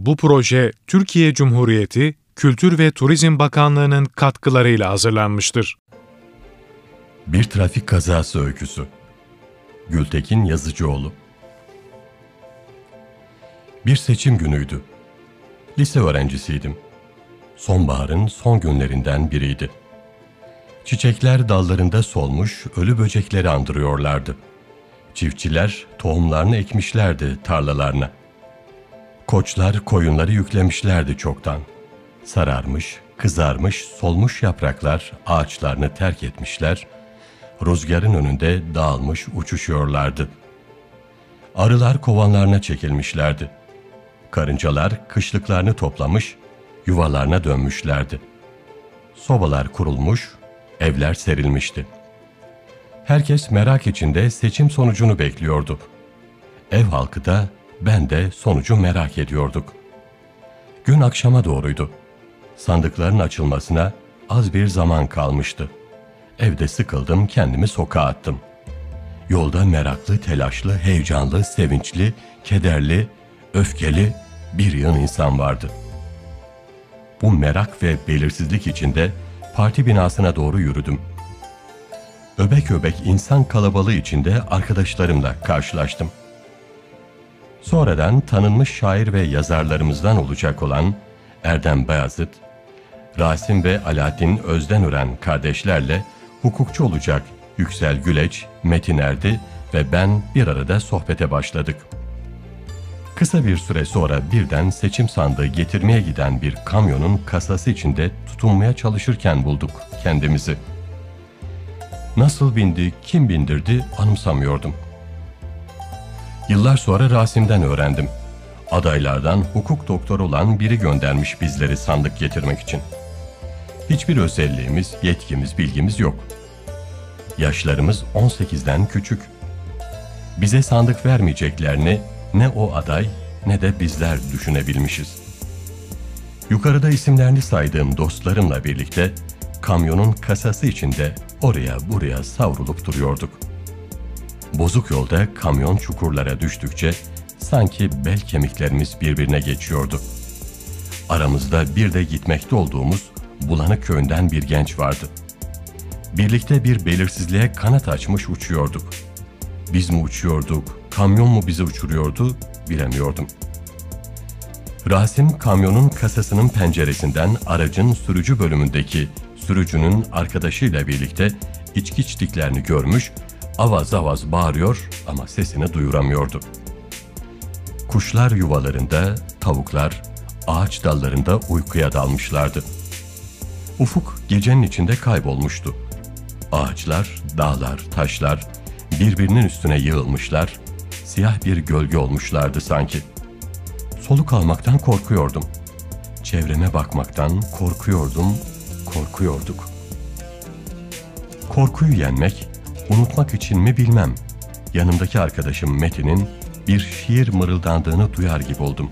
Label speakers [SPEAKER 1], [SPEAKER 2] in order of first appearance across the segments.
[SPEAKER 1] Bu proje Türkiye Cumhuriyeti Kültür ve Turizm Bakanlığı'nın katkılarıyla hazırlanmıştır.
[SPEAKER 2] Bir trafik kazası öyküsü. Gültekin Yazıcıoğlu. Bir seçim günüydü. Lise öğrencisiydim. Sonbaharın son günlerinden biriydi. Çiçekler dallarında solmuş ölü böcekleri andırıyorlardı. Çiftçiler tohumlarını ekmişlerdi tarlalarına. Koçlar koyunları yüklemişlerdi çoktan. Sararmış, kızarmış, solmuş yapraklar ağaçlarını terk etmişler, rüzgarın önünde dağılmış uçuşuyorlardı. Arılar kovanlarına çekilmişlerdi. Karıncalar kışlıklarını toplamış, yuvalarına dönmüşlerdi. Sobalar kurulmuş, evler serilmişti. Herkes merak içinde seçim sonucunu bekliyordu. Ev halkı da ben de sonucu merak ediyorduk. Gün akşama doğruydu. Sandıkların açılmasına az bir zaman kalmıştı. Evde sıkıldım, kendimi sokağa attım. Yolda meraklı, telaşlı, heyecanlı, sevinçli, kederli, öfkeli bir yığın insan vardı. Bu merak ve belirsizlik içinde parti binasına doğru yürüdüm. Öbek öbek insan kalabalığı içinde arkadaşlarımla karşılaştım. Sonradan tanınmış şair ve yazarlarımızdan olacak olan Erdem Bayazıt, Rasim ve Alaaddin Özdenören kardeşlerle hukukçu olacak Yüksel Güleç, Metin Erdi ve ben bir arada sohbete başladık. Kısa bir süre sonra birden seçim sandığı getirmeye giden bir kamyonun kasası içinde tutunmaya çalışırken bulduk kendimizi. Nasıl bindi, kim bindirdi anımsamıyordum. Yıllar sonra Rasim'den öğrendim. Adaylardan hukuk doktoru olan biri göndermiş bizleri sandık getirmek için. Hiçbir özelliğimiz, yetkimiz, bilgimiz yok. Yaşlarımız 18'den küçük. Bize sandık vermeyeceklerini ne o aday ne de bizler düşünebilmişiz. Yukarıda isimlerini saydığım dostlarımla birlikte kamyonun kasası içinde oraya buraya savrulup duruyorduk. Bozuk yolda kamyon çukurlara düştükçe sanki bel kemiklerimiz birbirine geçiyordu. Aramızda bir de gitmekte olduğumuz Bulanık köyünden bir genç vardı. Birlikte bir belirsizliğe kanat açmış uçuyorduk. Biz mi uçuyorduk, kamyon mu bizi uçuruyordu bilemiyordum. Rasim kamyonun kasasının penceresinden aracın sürücü bölümündeki sürücünün arkadaşıyla birlikte içki içtiklerini görmüş, avaz avaz bağırıyor ama sesini duyuramıyordu. Kuşlar yuvalarında, tavuklar ağaç dallarında uykuya dalmışlardı. Ufuk gecenin içinde kaybolmuştu. Ağaçlar, dağlar, taşlar birbirinin üstüne yığılmışlar, siyah bir gölge olmuşlardı sanki. Soluk almaktan korkuyordum. Çevreme bakmaktan korkuyordum, korkuyorduk. Korkuyu yenmek, unutmak için mi bilmem. Yanımdaki arkadaşım Metin'in bir şiir mırıldandığını duyar gibi oldum.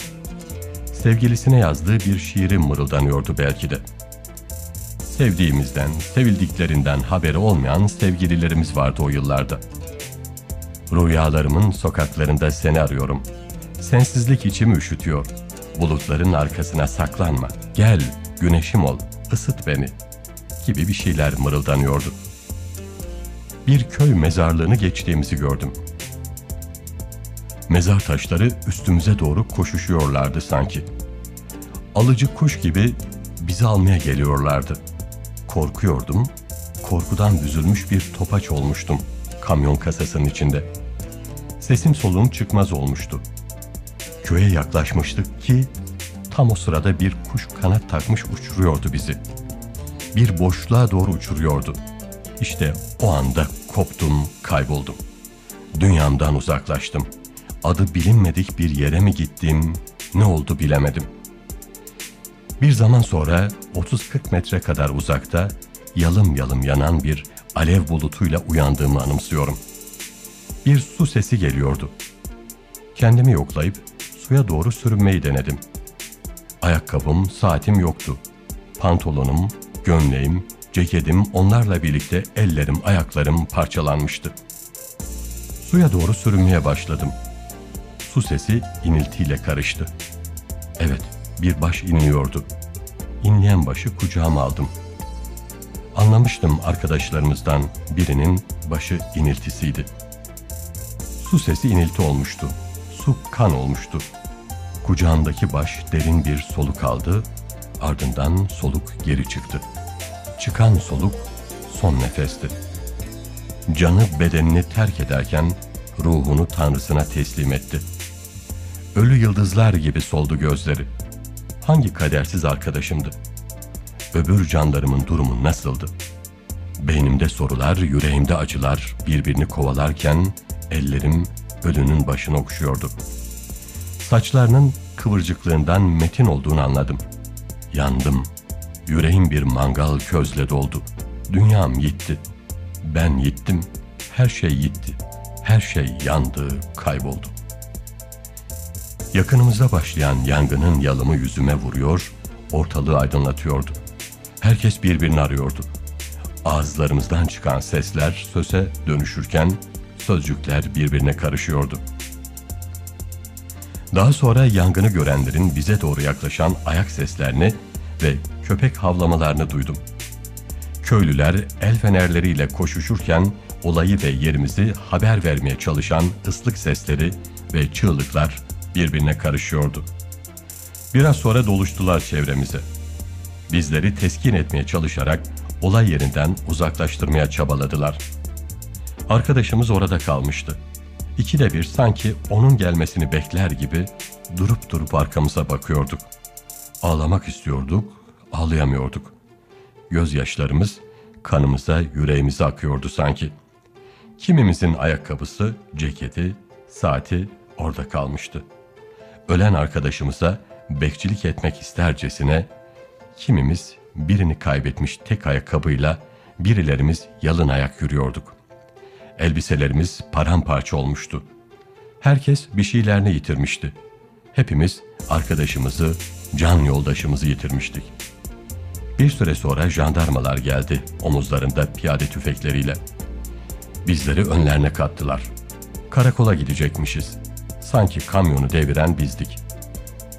[SPEAKER 2] Sevgilisine yazdığı bir şiiri mırıldanıyordu belki de. Sevdiğimizden, sevildiklerinden haberi olmayan sevgililerimiz vardı o yıllarda. Rüyalarımın sokaklarında seni arıyorum. Sensizlik içimi üşütüyor. Bulutların arkasına saklanma. Gel, güneşim ol, ısıt beni. Gibi bir şeyler mırıldanıyordu. Bir köy mezarlığını geçtiğimizi gördüm. Mezar taşları üstümüze doğru koşuşuyorlardı sanki. Alıcı kuş gibi bizi almaya geliyorlardı. Korkuyordum, korkudan büzülmüş bir topaç olmuştum kamyon kasasının içinde. Sesim soluğum çıkmaz olmuştu. Köye yaklaşmıştık ki tam o sırada bir kuş kanat takmış uçuruyordu bizi. Bir boşluğa doğru uçuruyordu. İşte o anda koptum, kayboldum. Dünyamdan uzaklaştım. Adı bilinmedik bir yere mi gittim, ne oldu bilemedim. Bir zaman sonra 30-40 metre kadar uzakta yalım yalım yanan bir alev bulutuyla uyandığımı anımsıyorum. Bir su sesi geliyordu. Kendimi yoklayıp suya doğru sürünmeyi denedim. Ayakkabım, saatim yoktu. Pantolonum, gömleğim, ceketim onlarla birlikte ellerim, ayaklarım parçalanmıştı. Suya doğru sürünmeye başladım. Su sesi iniltiyle karıştı. Evet, bir baş inliyordu. İnleyen başı kucağıma aldım. Anlamıştım arkadaşlarımızdan birinin başı iniltisiydi. Su sesi inilti olmuştu. Su kan olmuştu. Kucağımdaki baş derin bir soluk aldı, ardından soluk geri çıktı. Çıkan soluk son nefesti. Canı bedenini terk ederken ruhunu Tanrısına teslim etti. Ölü yıldızlar gibi soldu gözleri. Hangi kadersiz arkadaşımdı? Öbür canlarımın durumu nasıldı? Beynimde sorular, yüreğimde acılar birbirini kovalarken ellerim ölünün başını okşuyordu. Saçlarının kıvırcıklığından metin olduğunu anladım. Yandım. Yüreğim bir mangal közle doldu. Dünyam gitti. Ben gittim. Her şey gitti. Her şey yandı, kayboldu. Yakınımızda başlayan yangının yalımı yüzüme vuruyor, ortalığı aydınlatıyordu. Herkes birbirini arıyordu. Ağızlarımızdan çıkan sesler söze dönüşürken sözcükler birbirine karışıyordu. Daha sonra yangını görenlerin bize doğru yaklaşan ayak seslerini ve köpek havlamalarını duydum. Köylüler el fenerleriyle koşuşurken olayı ve yerimizi haber vermeye çalışan ıslık sesleri ve çığlıklar birbirine karışıyordu. Biraz sonra doluştular çevremize. Bizleri teskin etmeye çalışarak olay yerinden uzaklaştırmaya çabaladılar. Arkadaşımız orada kalmıştı. İkide bir sanki onun gelmesini bekler gibi durup durup arkamıza bakıyorduk. Ağlamak istiyorduk, ağlayamıyorduk. Gözyaşlarımız kanımıza, yüreğimize akıyordu sanki. Kimimizin ayakkabısı, ceketi, saati orada kalmıştı. Ölen arkadaşımıza bekçilik etmek istercesine kimimiz birini kaybetmiş tek ayakkabıyla birilerimiz yalın ayak yürüyorduk. Elbiselerimiz paramparça olmuştu. Herkes bir şeylerini yitirmişti. Hepimiz arkadaşımızı, can yoldaşımızı yitirmiştik. Bir süre sonra jandarmalar geldi omuzlarında piyade tüfekleriyle. Bizleri önlerine kattılar. Karakola gidecekmişiz. Sanki kamyonu deviren bizdik.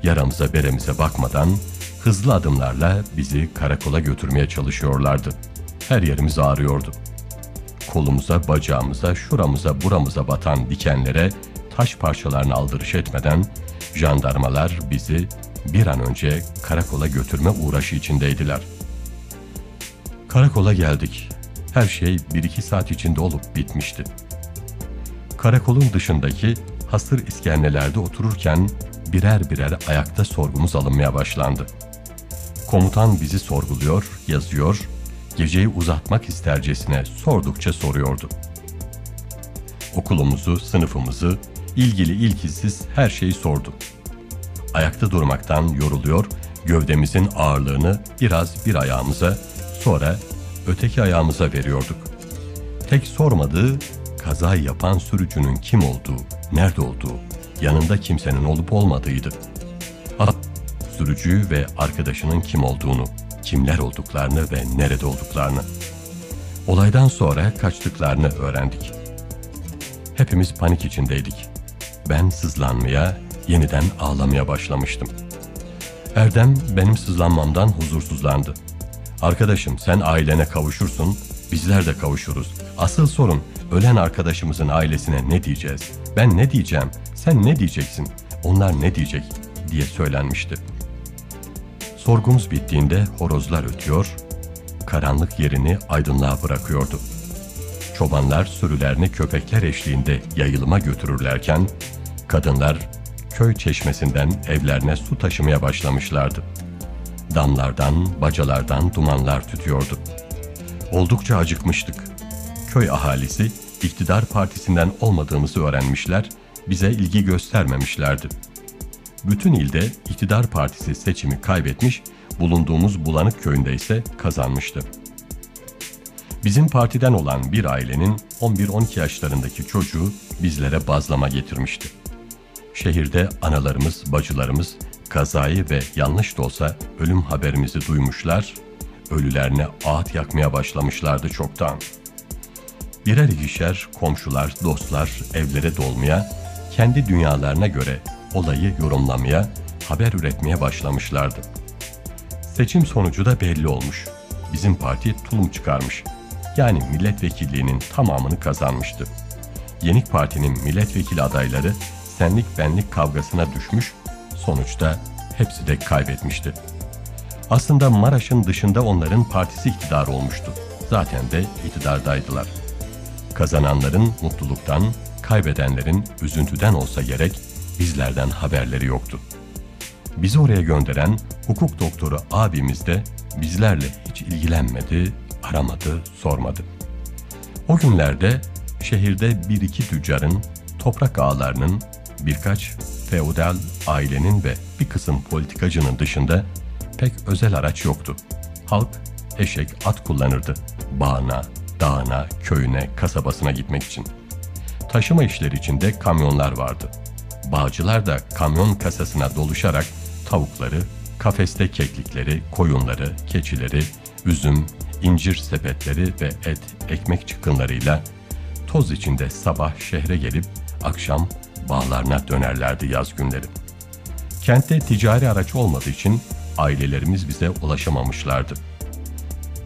[SPEAKER 2] Yaramıza beremize bakmadan hızlı adımlarla bizi karakola götürmeye çalışıyorlardı. Her yerimiz ağrıyordu. Kolumuza, bacağımıza, şuramıza, buramıza batan dikenlere taş parçalarını aldırış etmeden jandarmalar bizi bir an önce karakola götürme uğraşı içindeydiler. Karakola geldik. Her şey bir iki saat içinde olup bitmişti. Karakolun dışındaki hasır iskemlelerde otururken birer birer ayakta sorgumuz alınmaya başlandı. Komutan bizi sorguluyor, yazıyor, geceyi uzatmak istercesine sordukça soruyordu. Okulumuzu, sınıfımızı, ilgili ilkisiz her şeyi sordu. Ayakta durmaktan yoruluyor, gövdemizin ağırlığını biraz bir ayağımıza, sonra öteki ayağımıza veriyorduk. Tek sormadığı kaza yapan sürücünün kim olduğu, nerede olduğu, yanında kimsenin olup olmadığıydı. Sürücü ve arkadaşının kim olduğunu, kimler olduklarını ve nerede olduklarını. Olaydan sonra kaçtıklarını öğrendik. Hepimiz panik içindeydik. Ben sızlanmaya, yeniden ağlamaya başlamıştım. Erdem benim sızlanmamdan huzursuzlandı. Arkadaşım sen ailene kavuşursun, bizler de kavuşuruz. Asıl sorun ölen arkadaşımızın ailesine ne diyeceğiz? Ben ne diyeceğim? Sen ne diyeceksin? Onlar ne diyecek? diye söylenmişti. Sorgumuz bittiğinde horozlar ötüyor, karanlık yerini aydınlığa bırakıyordu. Çobanlar sürülerini köpekler eşliğinde yayılıma götürürlerken, kadınlar köy çeşmesinden evlerine su taşımaya başlamışlardı. Damlardan, bacalardan dumanlar tütüyordu. Oldukça acıkmıştık. Köy ahalisi iktidar partisinden olmadığımızı öğrenmişler, bize ilgi göstermemişlerdi. Bütün ilde iktidar partisi seçimi kaybetmiş, bulunduğumuz Bulanık köyünde ise kazanmıştı. Bizim partiden olan bir ailenin 11-12 yaşlarındaki çocuğu bizlere bazlama getirmişti. Şehirde analarımız, bacılarımız kazayı ve yanlış da olsa ölüm haberimizi duymuşlar, ölülerine ağıt yakmaya başlamışlardı çoktan. Birer ikişer komşular, dostlar evlere dolmaya, kendi dünyalarına göre olayı yorumlamaya, haber üretmeye başlamışlardı. Seçim sonucu da belli olmuş. Bizim parti tulum çıkarmış. Yani milletvekilliğinin tamamını kazanmıştı. Yenik Parti'nin milletvekili adayları senlik benlik kavgasına düşmüş, sonuçta hepsi de kaybetmişti. Aslında Maraş'ın dışında onların partisi iktidar olmuştu. Zaten de iktidardaydılar. Kazananların mutluluktan, kaybedenlerin üzüntüden olsa gerek bizlerden haberleri yoktu. Bizi oraya gönderen hukuk doktoru abimiz de bizlerle hiç ilgilenmedi, aramadı, sormadı. O günlerde şehirde bir iki tüccarın, toprak ağalarının, birkaç feodal ailenin ve bir kısım politikacının dışında pek özel araç yoktu. Halk eşek, at kullanırdı. Bağına, dağına, köyüne, kasabasına gitmek için. Taşıma işleri içinde kamyonlar vardı. Bağcılar da kamyon kasasına doluşarak tavukları, kafeste keklikleri, koyunları, keçileri, üzüm, incir sepetleri ve et, ekmek çıkınlarıyla toz içinde sabah şehre gelip akşam bağlarına dönerlerdi yaz günleri. Kentte ticari araç olmadığı için ailelerimiz bize ulaşamamışlardı.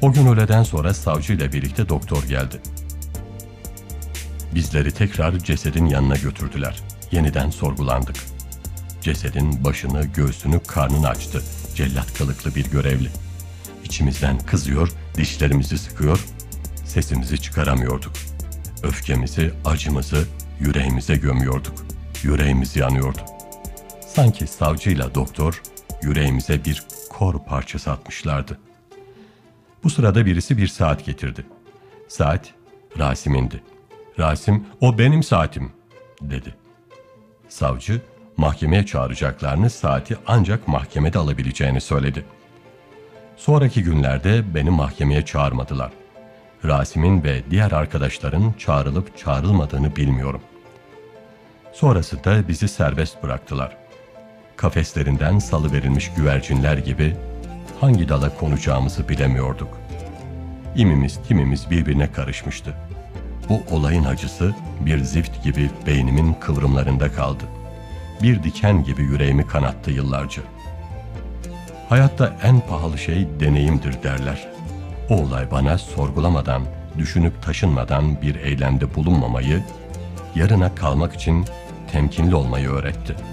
[SPEAKER 2] O gün öğleden sonra savcı ile birlikte doktor geldi. Bizleri tekrar cesedin yanına götürdüler. Yeniden sorgulandık. Cesedin başını, göğsünü, karnını açtı. Cellat kılıklı bir görevli. İçimizden kızıyor, dişlerimizi sıkıyor, sesimizi çıkaramıyorduk. Öfkemizi, acımızı yüreğimize gömüyorduk. Yüreğimiz yanıyordu. Sanki savcıyla doktor yüreğimize bir kor parçası atmışlardı. Bu sırada birisi bir saat getirdi. Saat Rasim'indi. Rasim, o benim saatim, dedi. Savcı, mahkemeye çağıracaklarını saati ancak mahkemede alabileceğini söyledi. Sonraki günlerde beni mahkemeye çağırmadılar. Rasim'in ve diğer arkadaşların çağrılıp çağrılmadığını bilmiyorum. Sonrasında bizi serbest bıraktılar. Kafeslerinden salı verilmiş güvercinler gibi hangi dala konacağımızı bilemiyorduk. İmimiz timimiz birbirine karışmıştı. Bu olayın acısı bir zift gibi beynimin kıvrımlarında kaldı. Bir diken gibi yüreğimi kanattı yıllarca. Hayatta en pahalı şey deneyimdir derler. O olay bana sorgulamadan, düşünüp taşınmadan bir eylemde bulunmamayı, yarına kalmak için temkinli olmayı öğretti.''